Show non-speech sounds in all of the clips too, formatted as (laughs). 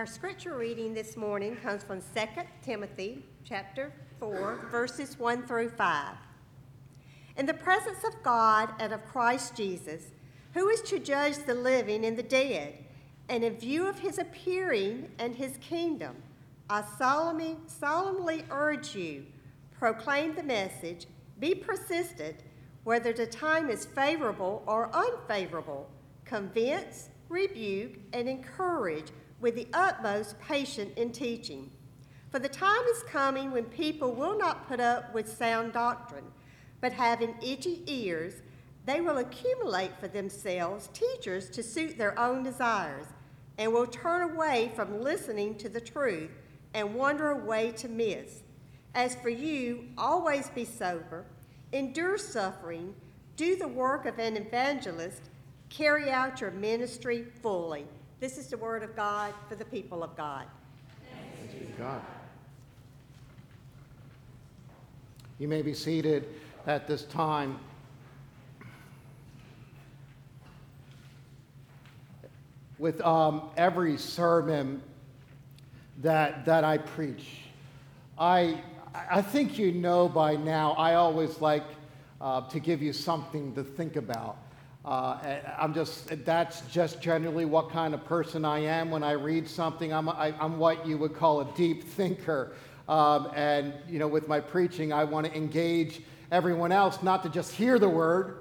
Our scripture reading this morning comes from 2 Timothy chapter 4, verses 1 through 5. In the presence of God and of Christ Jesus, who is to judge the living and the dead, and in view of his appearing and his kingdom, I solemnly, solemnly urge you, proclaim the message, be persistent, whether the time is favorable or unfavorable, convince, rebuke, and encourage with the utmost patience in teaching. For the time is coming when people will not put up with sound doctrine, but having itchy ears, they will accumulate for themselves teachers to suit their own desires, and will turn away from listening to the truth and wander away to myths. As for you, always be sober, endure suffering, do the work of an evangelist, carry out your ministry fully. This is the word of God for the people of God. God. You may be seated at this time. With um, every sermon that, that I preach, I, I think you know by now, I always like uh, to give you something to think about. Uh, I'm just, that's just generally what kind of person I am when I read something. I'm, I, am what you would call a deep thinker. Um, and, you know, with my preaching, I want to engage everyone else not to just hear the word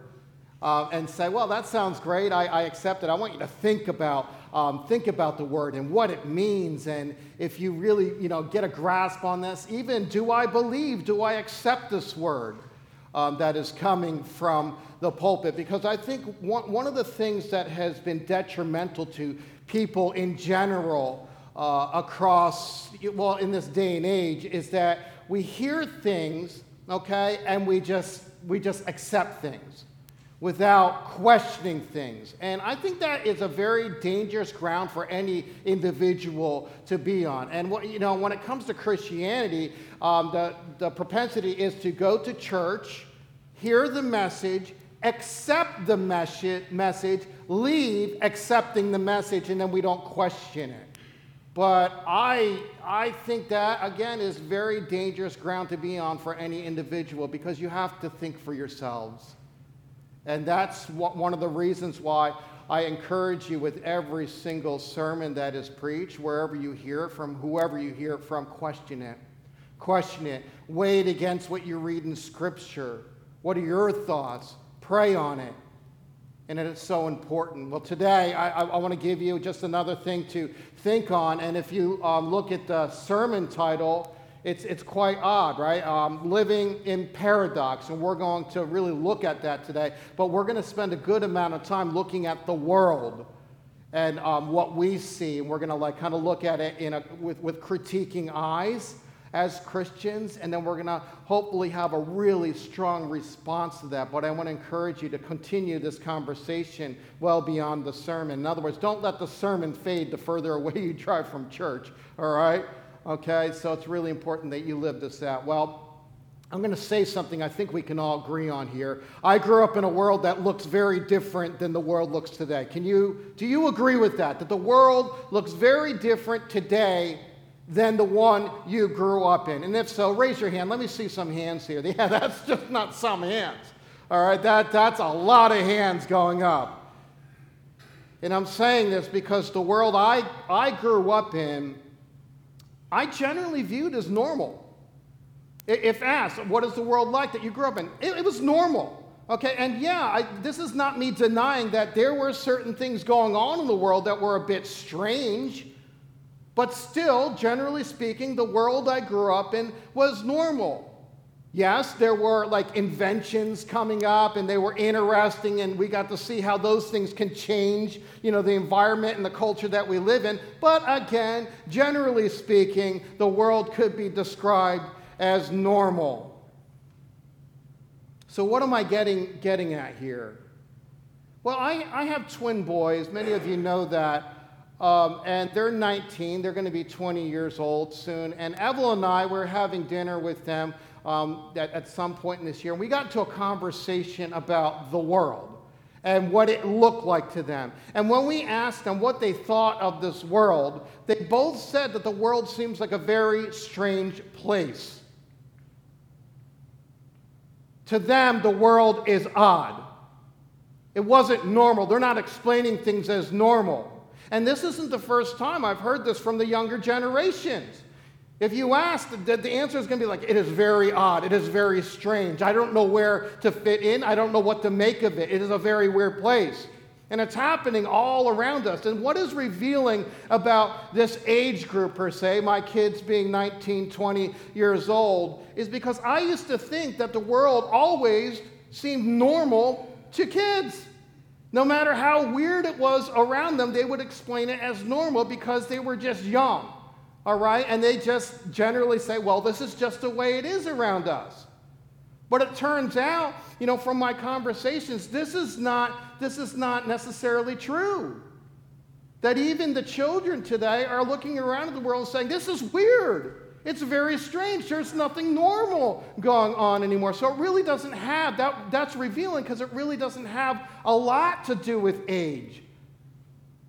uh, and say, well, that sounds great. I, I, accept it. I want you to think about, um, think about the word and what it means. And if you really, you know, get a grasp on this, even do I believe, do I accept this word um, that is coming from the pulpit? Because I think one, one of the things that has been detrimental to people in general uh, across, well, in this day and age, is that we hear things, okay, and we just, we just accept things without questioning things. And I think that is a very dangerous ground for any individual to be on. And what, you know, when it comes to Christianity, um, the, the propensity is to go to church, hear the message, accept the message, leave accepting the message, and then we don't question it. But I, I think that, again, is very dangerous ground to be on for any individual because you have to think for yourselves. And that's what, one of the reasons why I encourage you with every single sermon that is preached, wherever you hear it from, whoever you hear it from, question it. Question it. Weigh it against what you read in Scripture. What are your thoughts? Pray on it. And it is so important. Well, today I, I, I want to give you just another thing to think on. And if you um, look at the sermon title, it's, it's quite odd, right? Um, living in paradox, and we're going to really look at that today. But we're going to spend a good amount of time looking at the world and um, what we see, and we're going to like kind of look at it in a, with, with critiquing eyes as Christians, and then we're going to hopefully have a really strong response to that. But I want to encourage you to continue this conversation well beyond the sermon. In other words, don't let the sermon fade the further away you drive from church, all right? Okay, so it's really important that you live this out. Well, I'm going to say something I think we can all agree on here. I grew up in a world that looks very different than the world looks today. Can you, do you agree with that? That the world looks very different today than the one you grew up in? And if so, raise your hand. Let me see some hands here. (laughs) Yeah, that's just not some hands. All right, that, that's a lot of hands going up. And I'm saying this because the world I, I grew up in I generally viewed as normal. If asked, what is the world like that you grew up in? It, it was normal. Okay, and yeah, I, this is not me denying that there were certain things going on in the world that were a bit strange, but still, generally speaking, the world I grew up in was normal. Yes, there were like inventions coming up and they were interesting and we got to see how those things can change, you know, the environment and the culture that we live in. But again, generally speaking, the world could be described as normal. So what am I getting, getting at here? Well, I, I have twin boys. Many of you know that. Um, and they're 19. They're going to be 20 years old soon. And Evelyn and I were having dinner with them um, at, at some point in this year. And we got into a conversation about the world. and what it looked like to them. And when we asked them what they thought of this world, they both said that the world seems like a very strange place. To them, the world is odd. It wasn't normal. They're not explaining things as normal. And this isn't the first time I've heard this from the younger generations. If you ask, the, the answer is going to be like, it is very odd. It is very strange. I don't know where to fit in. I don't know what to make of it. It is a very weird place. And it's happening all around us. And what is revealing about this age group, per se, my kids being 19, 20 years old, is because I used to think that the world always seemed normal to kids. No matter how weird it was around them, they would explain it as normal because they were just young. All right? And they just generally say, well, this is just the way it is around us. But it turns out, you know, from my conversations, this is not, this is not necessarily true. That even the children today are looking around at the world saying, this is weird. It's very strange. There's nothing normal going on anymore. So it really doesn't have, that, that's revealing because it really doesn't have a lot to do with age.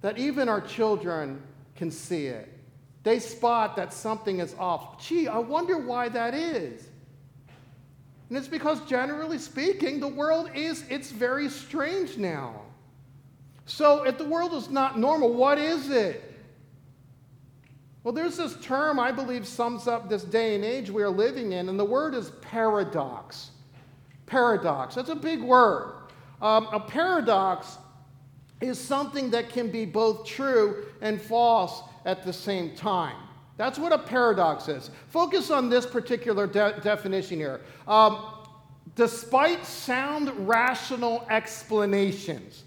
That even our children can see it. They spot that something is off. Gee, I wonder why that is. And it's because generally speaking, the world is it's very strange now. So if the world is not normal, what is it? Well, there's this term I believe sums up this day and age we are living in, and the word is paradox. Paradox. That's a big word. Um, a paradox is something that can be both true and false at the same time. That's what a paradox is. Focus on this particular de- definition here. Um, despite sound rational explanations,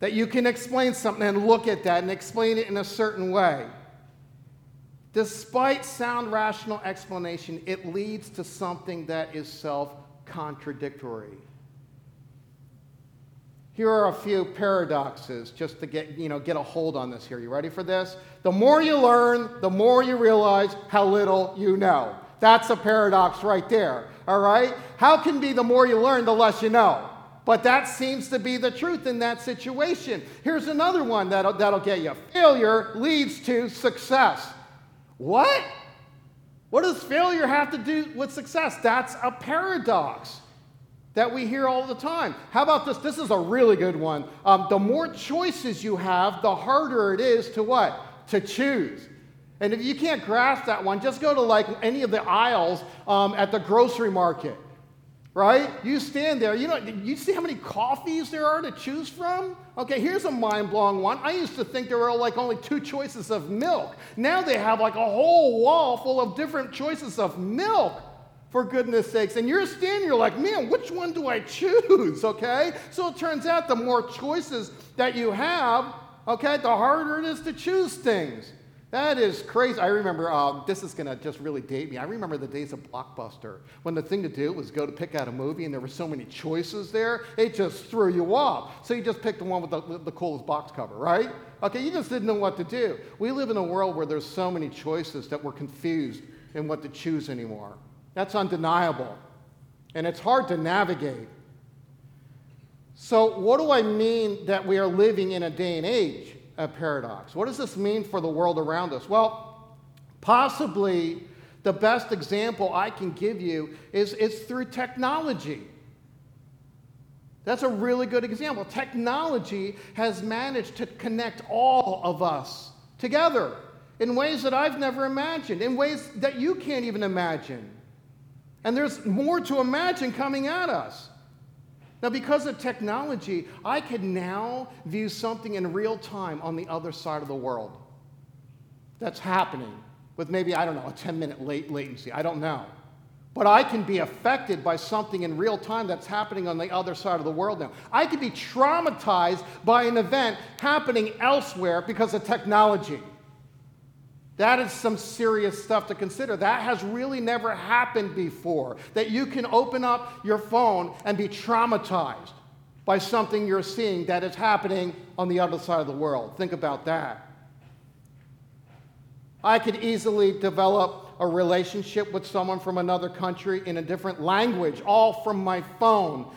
that you can explain something and look at that and explain it in a certain way. Despite sound rational explanation, it leads to something that is self contradictory. Here are a few paradoxes just to get, you know, get a hold on this here. You ready for this? The more you learn, the more you realize how little you know. That's a paradox right there. All right? How can be the more you learn, the less you know? But that seems to be the truth in that situation. Here's another one that'll, that'll get you failure leads to success. What? What does failure have to do with success? That's a paradox that we hear all the time. How about this? This is a really good one. Um, the more choices you have, the harder it is to what? To choose. And if you can't grasp that one, just go to like any of the aisles um, at the grocery market right? You stand there, you know, you see how many coffees there are to choose from? Okay, here's a mind blowing one. I used to think there were like only two choices of milk. Now they have like a whole wall full of different choices of milk. For goodness sakes. And you're standing, you're like, man, which one do I choose? (laughs) Okay? So it turns out the more choices that you have, okay, the harder it is to choose things. That is crazy. I remember, um, this is going to just really date me. I remember the days of Blockbuster when the thing to do was go to pick out a movie and there were so many choices there, it just threw you off. So you just picked the one with the, the coolest box cover, right? Okay, you just didn't know what to do. We live in a world where there's so many choices that we're confused in what to choose anymore. That's undeniable. And it's hard to navigate. So, what do I mean that we are living in a day and age? of paradox. What does this mean for the world around us? Well, possibly the best example I can give you is, is through technology. That's a really good example. Technology has managed to connect all of us together in ways that I've never imagined, in ways that you can't even imagine. And there's more to imagine coming at us. Now, because of technology, I can now view something in real time on the other side of the world that's happening with maybe, I don't know, a 10 minute late latency. I don't know. But I can be affected by something in real time that's happening on the other side of the world now. I can be traumatized by an event happening elsewhere because of technology. That is some serious stuff to consider. That has really never happened before. That you can open up your phone and be traumatized by something you're seeing that is happening on the other side of the world. Think about that. I could easily develop a relationship with someone from another country in a different language, all from my phone.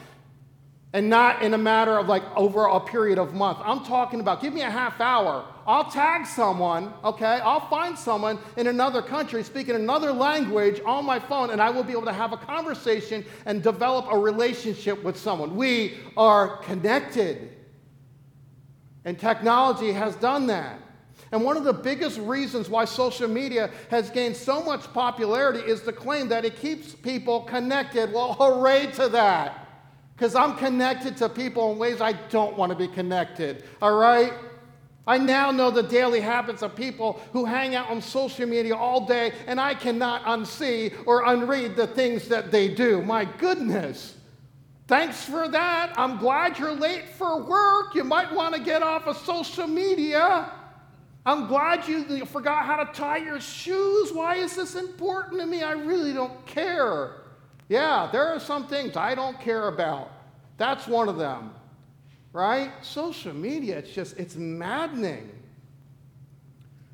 And not in a matter of like over a period of month. I'm talking about give me a half hour. I'll tag someone, okay? I'll find someone in another country speaking another language on my phone, and I will be able to have a conversation and develop a relationship with someone. We are connected. And technology has done that. And one of the biggest reasons why social media has gained so much popularity is the claim that it keeps people connected. Well, hooray to that because I'm connected to people in ways I don't want to be connected, all right? I now know the daily habits of people who hang out on social media all day, and I cannot unsee or unread the things that they do. My goodness. Thanks for that. I'm glad you're late for work. You might want to get off of social media. I'm glad you forgot how to tie your shoes. Why is this important to me? I really don't care. Yeah, there are some things I don't care about. That's one of them, right? Social media, it's just, it's maddening.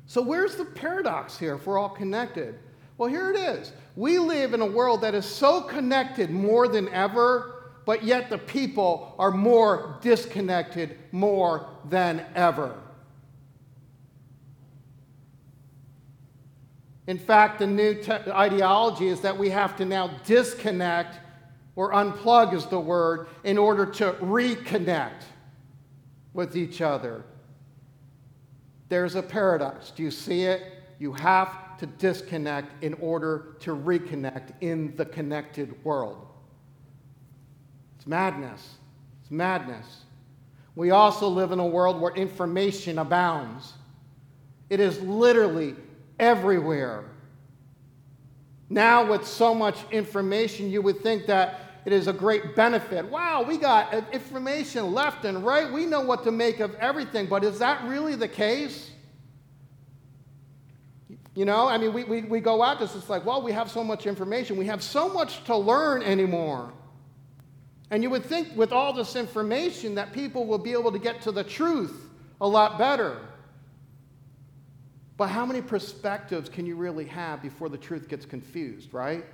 So, where's the paradox here if we're all connected? Well, here it is. We live in a world that is so connected more than ever, but yet the people are more disconnected more than ever. In fact, the new te- ideology is that we have to now disconnect, or unplug is the word, in order to reconnect with each other. There's a paradox. Do you see it? You have to disconnect in order to reconnect in the connected world. It's madness. It's madness. We also live in a world where information abounds. It is literally everywhere. Now, with so much information, you would think that it is a great benefit. Wow, we got information left and right. We know what to make of everything, but is that really the case? You know, I mean, we, we, we go out this, it's like, well, we have so much information. We have so much to learn anymore. And you would think with all this information that people will be able to get to the truth a lot better. But how many perspectives can you really have before the truth gets confused, right?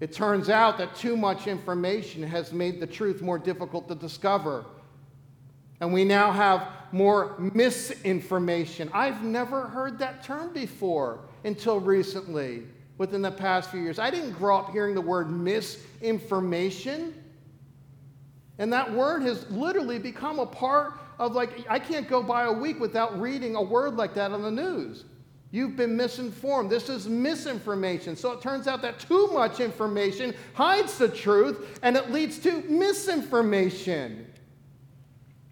It turns out that too much information has made the truth more difficult to discover. And we now have more misinformation. I've never heard that term before until recently, within the past few years. I didn't grow up hearing the word misinformation. And that word has literally become a part of like, I can't go by a week without reading a word like that on the news. You've been misinformed. This is misinformation. So it turns out that too much information hides the truth and it leads to misinformation.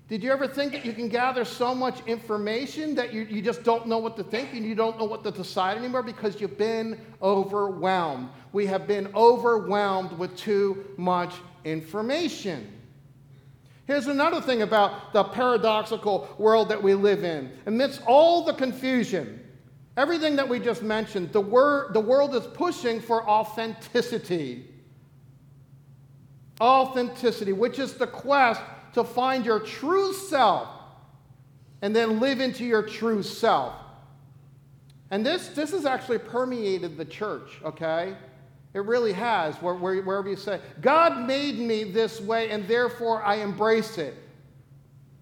Did you ever think that you can gather so much information that you, you just don't know what to think and you don't know what to decide anymore because you've been overwhelmed? We have been overwhelmed with too much information. Here's another thing about the paradoxical world that we live in. Amidst all the confusion, everything that we just mentioned, the, the world is pushing for authenticity. Authenticity, which is the quest to find your true self and then live into your true self. And this, this has actually permeated the church, okay? It really has, where, where, wherever you say, God made me this way and therefore I embrace it.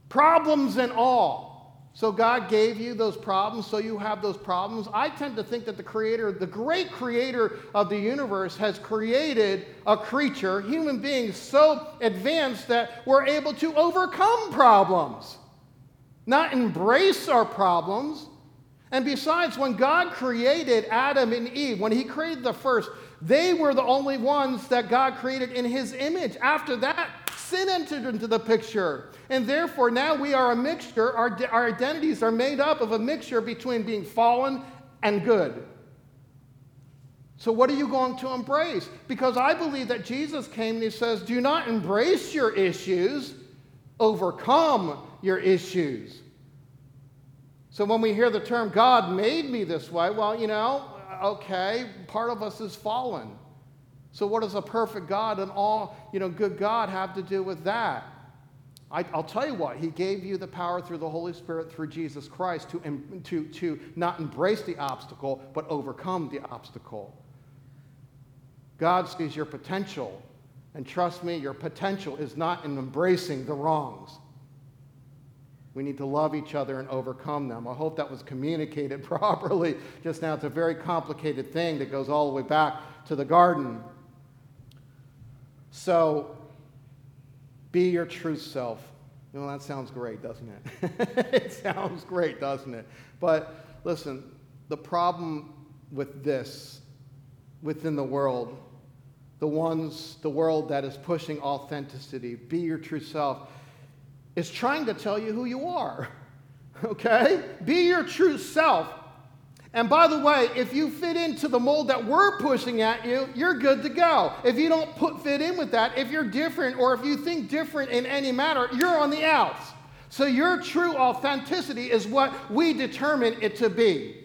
Problems and all. So God gave you those problems, so you have those problems. I tend to think that the creator, the great creator of the universe, has created a creature, human beings, so advanced that we're able to overcome problems, not embrace our problems. And besides, when God created Adam and Eve, when He created the first, they were the only ones that God created in His image. After that, sin entered into the picture. And therefore, now we are a mixture. Our, our identities are made up of a mixture between being fallen and good. So, what are you going to embrace? Because I believe that Jesus came and He says, Do not embrace your issues, overcome your issues. So, when we hear the term, God made me this way, well, you know, okay, part of us is fallen. So what does a perfect God and all, you know, good God have to do with that? I, will tell you what, he gave you the power through the Holy Spirit, through Jesus Christ, to, to, to not embrace the obstacle, but overcome the obstacle. God sees your potential, And trust me, your potential is not in embracing the wrongs. We need to love each other and overcome them. I hope that was communicated (laughs) properly just now. It's a very complicated thing that goes all the way back to the garden. So, be your true self. Well, that sounds great, doesn't it? (laughs) it sounds great, doesn't it? But listen, the problem with this within the world, the ones, the world that is pushing authenticity, be your true self, is trying to tell you who you are. (laughs) Okay? Be your true self. And by the way, if you fit into the mold that we're pushing at you, you're good to go. If you don't put, fit in with that, if you're different or if you think different in any matter, you're on the outs. So your true authenticity is what we determine it to be.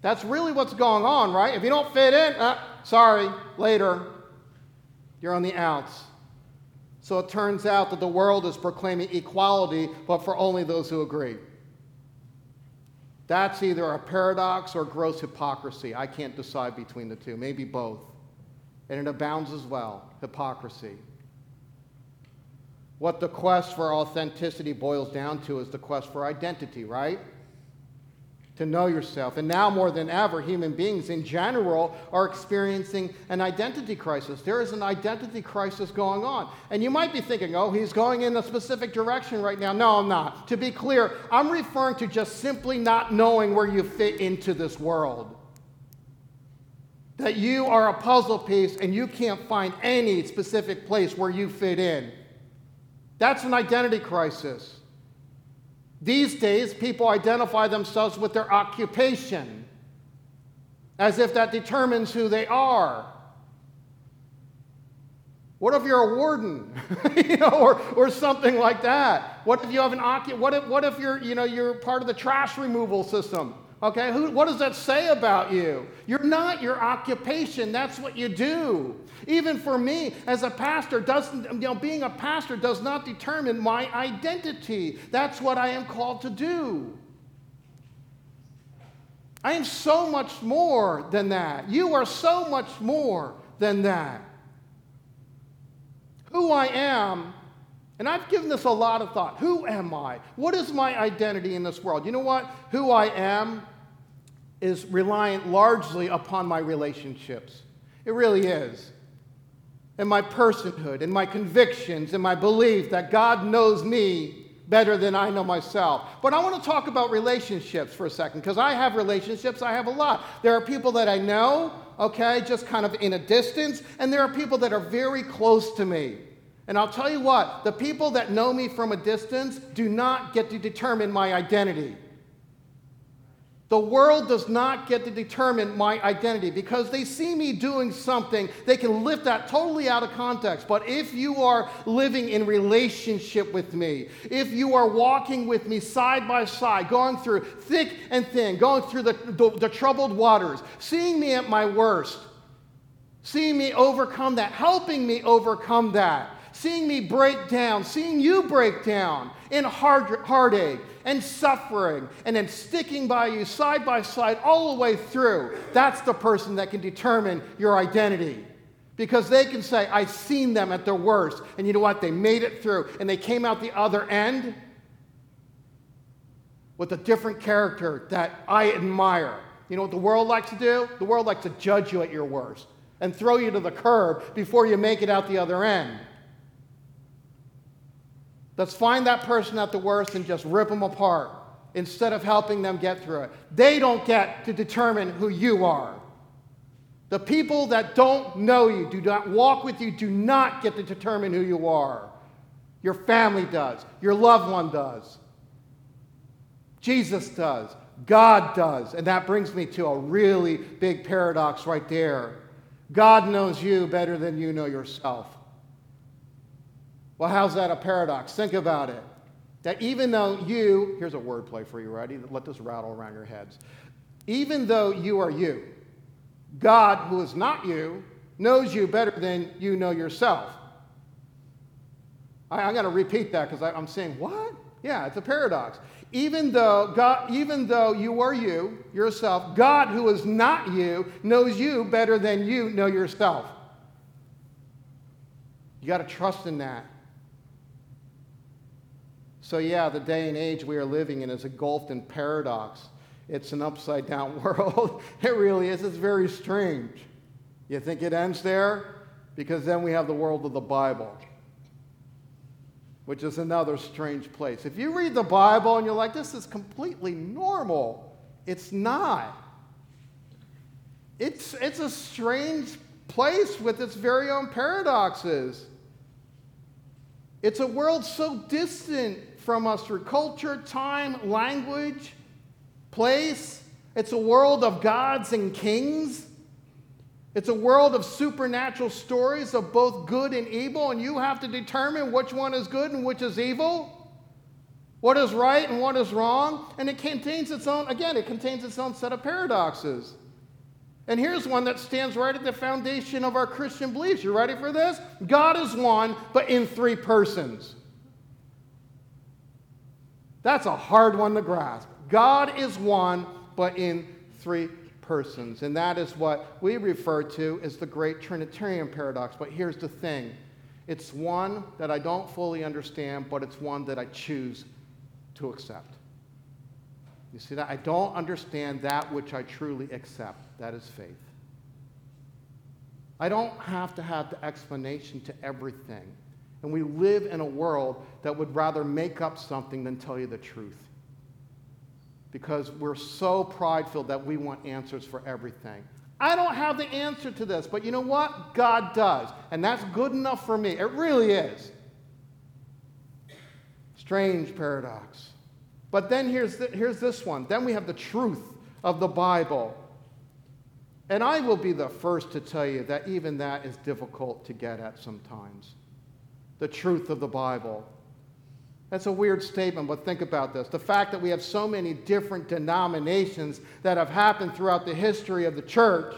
That's really what's going on, right? If you don't fit in, uh, sorry, later, you're on the outs. So it turns out that the world is proclaiming equality, but for only those who agree. That's either a paradox or gross hypocrisy. I can't decide between the two, maybe both. And it abounds as well hypocrisy. What the quest for authenticity boils down to is the quest for identity, right? To know yourself. And now more than ever, human beings in general are experiencing an identity crisis. There is an identity crisis going on. And you might be thinking, oh, he's going in a specific direction right now. No, I'm not. To be clear, I'm referring to just simply not knowing where you fit into this world. That you are a puzzle piece and you can't find any specific place where you fit in. That's an identity crisis. These days, people identify themselves with their occupation as if that determines who they are. What if you're a warden, (laughs) you know, or, or something like that? What if you have an what if, what if you're, you know, you're part of the trash removal system? Okay, Who, what does that say about you? You're not your occupation. That's what you do. Even for me, as a pastor, doesn't you know, being a pastor does not determine my identity. That's what I am called to do. I am so much more than that. You are so much more than that. Who I am and I've given this a lot of thought. Who am I? What is my identity in this world? You know what? Who I am is reliant largely upon my relationships. It really is. And my personhood, and my convictions, and my belief that God knows me better than I know myself. But I want to talk about relationships for a second, because I have relationships, I have a lot. There are people that I know, okay, just kind of in a distance, and there are people that are very close to me. And I'll tell you what, the people that know me from a distance do not get to determine my identity. The world does not get to determine my identity because they see me doing something, they can lift that totally out of context. But if you are living in relationship with me, if you are walking with me side by side, going through thick and thin, going through the, the, the troubled waters, seeing me at my worst, seeing me overcome that, helping me overcome that, seeing me break down, seeing you break down in heart, heartache and suffering and then sticking by you side by side all the way through, that's the person that can determine your identity. Because they can say, I've seen them at their worst. And you know what? They made it through and they came out the other end with a different character that I admire. You know what the world likes to do? The world likes to judge you at your worst and throw you to the curb before you make it out the other end. Let's find that person at the worst and just rip them apart instead of helping them get through it. They don't get to determine who you are. The people that don't know you, do not walk with you, do not get to determine who you are. Your family does, your loved one does, Jesus does, God does. And that brings me to a really big paradox right there. God knows you better than you know yourself. Well, how's that a paradox? Think about it. That even though you, here's a wordplay for you, ready? Let this rattle around your heads. Even though you are you, God, who is not you, knows you better than you know yourself. I, am going to repeat that because I'm saying, what? Yeah, it's a paradox. Even though, God, even though you are you, yourself, God, who is not you, knows you better than you know yourself. You got to trust in that. So, yeah, the day and age we are living in is engulfed in paradox. It's an upside down (laughs) world. it really is. It's very strange. You think it ends there? Because then we have the world of the Bible, which is another strange place. If you read the Bible and you're like, this is completely normal, it's not. It's, it's a strange place with its very own paradoxes. It's a world so distant from us through culture, time, language, place. It's a world of gods and kings. It's a world of supernatural stories of both good and evil, and you have to determine which one is good and which is evil, what is right and what is wrong. And it contains its own, again, it contains its own set of paradoxes. And here's one that stands right at the foundation of our Christian beliefs. You ready for this? God is one, but in three persons. That's a hard one to grasp. God is one, but in three persons. And that is what we refer to as the great Trinitarian paradox. But here's the thing it's one that I don't fully understand, but it's one that I choose to accept. You see that? I don't understand that which I truly accept. That is faith. I don't have to have the explanation to everything. And we live in a world that would rather make up something than tell you the truth because we're so prideful that we want answers for everything. I don't have the answer to this, but you know what? God does. And that's good enough for me. It really is. Strange paradox. But then here's, here's this one. Then we have the truth of the Bible. And I will be the first to tell you that even that is difficult to get at sometimes. The truth of the Bible. That's a weird statement, but think about this. The fact that we have so many different denominations that have happened throughout the history of the church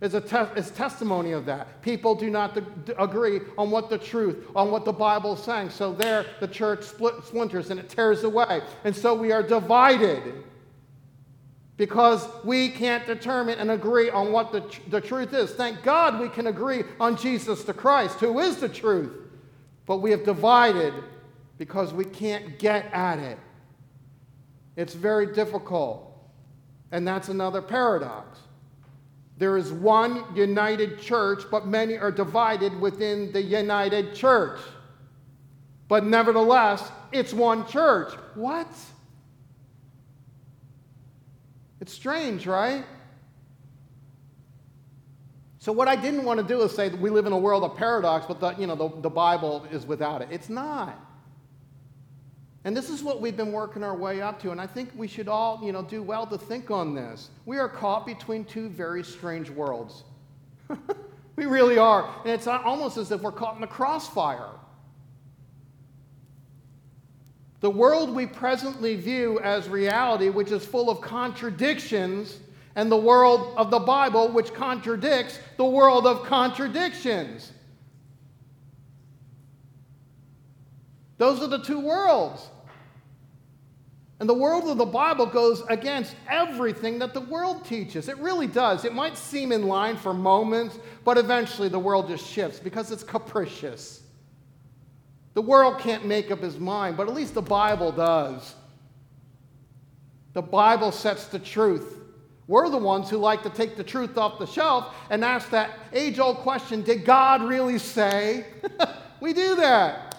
is, a te- is testimony of that. People do not d- agree on what the truth, on what the Bible is saying. So there, the church split, splinters and it tears away. And so we are divided because we can't determine and agree on what the, tr- the truth is. Thank God we can agree on Jesus the Christ, who is the truth. But we have divided because we can't get at it. It's very difficult. And that's another paradox. There is one united church, but many are divided within the united church. But nevertheless, it's one church. What? It's strange, right? So, what I didn't want to do is say that we live in a world of paradox, but the, you know, the, the Bible is without it. It's not. And this is what we've been working our way up to. And I think we should all, you know, do well to think on this. We are caught between two very strange worlds. (laughs) we really are. And it's almost as if we're caught in the crossfire. The world we presently view as reality, which is full of contradictions, and the world of the Bible, which contradicts the world of contradictions. Those are the two worlds. And the world of the Bible goes against everything that the world teaches. It really does. It might seem in line for moments, but eventually the world just shifts because it's capricious. The world can't make up his mind, but at least the Bible does. The Bible sets the truth. We're the ones who like to take the truth off the shelf and ask that age old question Did God really say? (laughs) we do that.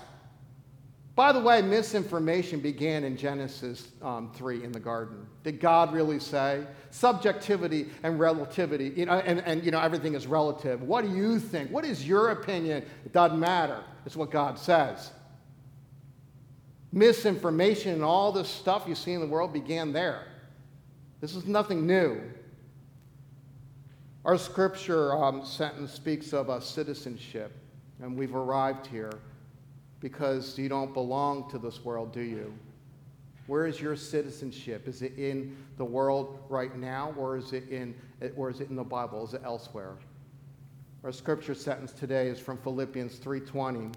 By the way, misinformation began in Genesis um, 3 in the garden. Did God really say? Subjectivity and relativity, you know, and, and you know, everything is relative. What do you think? What is your opinion? It doesn't matter. It's what God says. Misinformation and all this stuff you see in the world began there. This is nothing new. Our scripture um, sentence speaks of a citizenship, and we've arrived here because you don't belong to this world, do you? Where is your citizenship? Is it in the world right now, or is it in, or is it in the Bible? Is it elsewhere? Our scripture sentence today is from Philippians 3:20,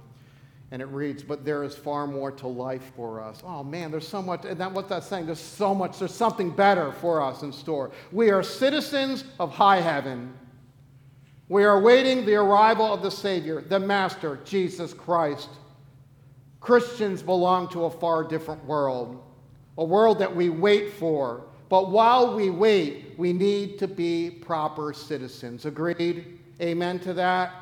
and it reads, "But there is far more to life for us." Oh man, there's so much. And that what that's saying? There's so much. There's something better for us in store. We are citizens of high heaven. We are awaiting the arrival of the Savior, the Master, Jesus Christ. Christians belong to a far different world, a world that we wait for. But while we wait, we need to be proper citizens. Agreed? Amen to that?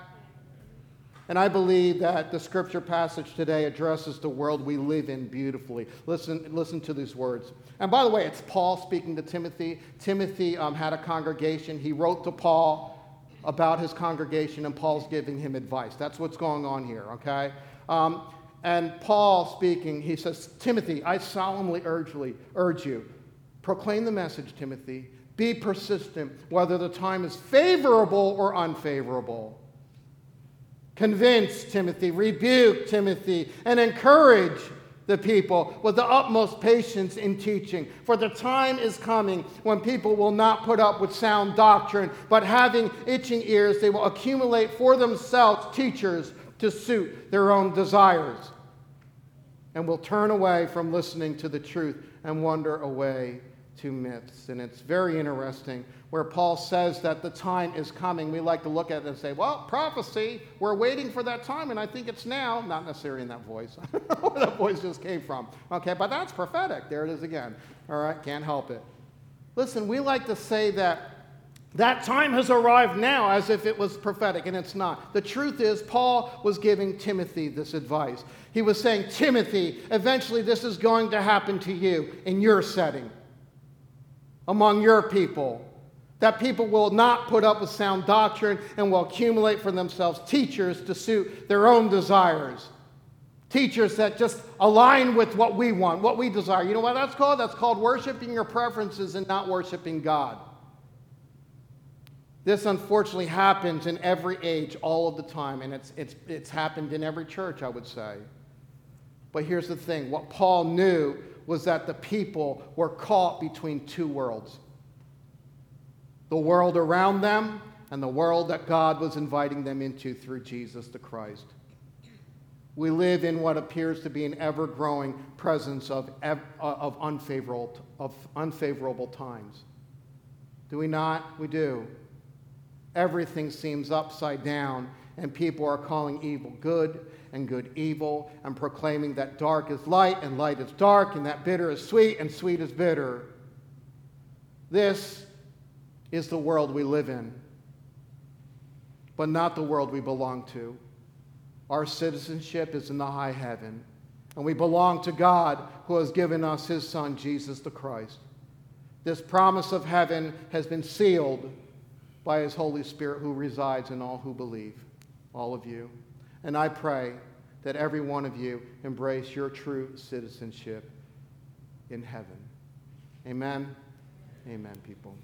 And I believe that the scripture passage today addresses the world we live in beautifully. Listen, listen to these words. And by the way, it's Paul speaking to Timothy. Timothy um, had a congregation. He wrote to Paul about his congregation, and Paul's giving him advice. That's what's going on here, okay? Um, and Paul speaking, he says, Timothy, I solemnly urge, urge you, proclaim the message, Timothy. Be persistent, whether the time is favorable or unfavorable. Convince Timothy, rebuke Timothy, and encourage the people with the utmost patience in teaching. For the time is coming when people will not put up with sound doctrine, but having itching ears, they will accumulate for themselves teachers to suit their own desires, and will turn away from listening to the truth and wander away to myths. And it's very interesting where Paul says that the time is coming. We like to look at it and say, well, prophecy, we're waiting for that time, and I think it's now. Not necessarily in that voice. (laughs) where that voice just came from. Okay, but that's prophetic. There it is again. All right, can't help it. Listen, we like to say that that time has arrived now as if it was prophetic, and it's not. The truth is, Paul was giving Timothy this advice. He was saying, Timothy, eventually this is going to happen to you in your setting, among your people that people will not put up with sound doctrine and will accumulate for themselves teachers to suit their own desires. Teachers that just align with what we want, what we desire. You know what that's called? That's called worshiping your preferences and not worshiping God. This unfortunately happens in every age all of the time, and it's, it's, it's happened in every church, I would say. But here's the thing what Paul knew was that the people were caught between two worlds the world around them and the world that God was inviting them into through Jesus the Christ. We live in what appears to be an ever growing presence of, uh, of, unfavorable, of unfavorable times. Do we not? We do. Everything seems upside down, and people are calling evil good and good evil, and proclaiming that dark is light and light is dark, and that bitter is sweet and sweet is bitter. This is the world we live in, but not the world we belong to. Our citizenship is in the high heaven, and we belong to God who has given us his Son, Jesus the Christ. This promise of heaven has been sealed by his Holy Spirit who resides in all who believe, all of you. And I pray that every one of you embrace your true citizenship in heaven. Amen. Amen, people.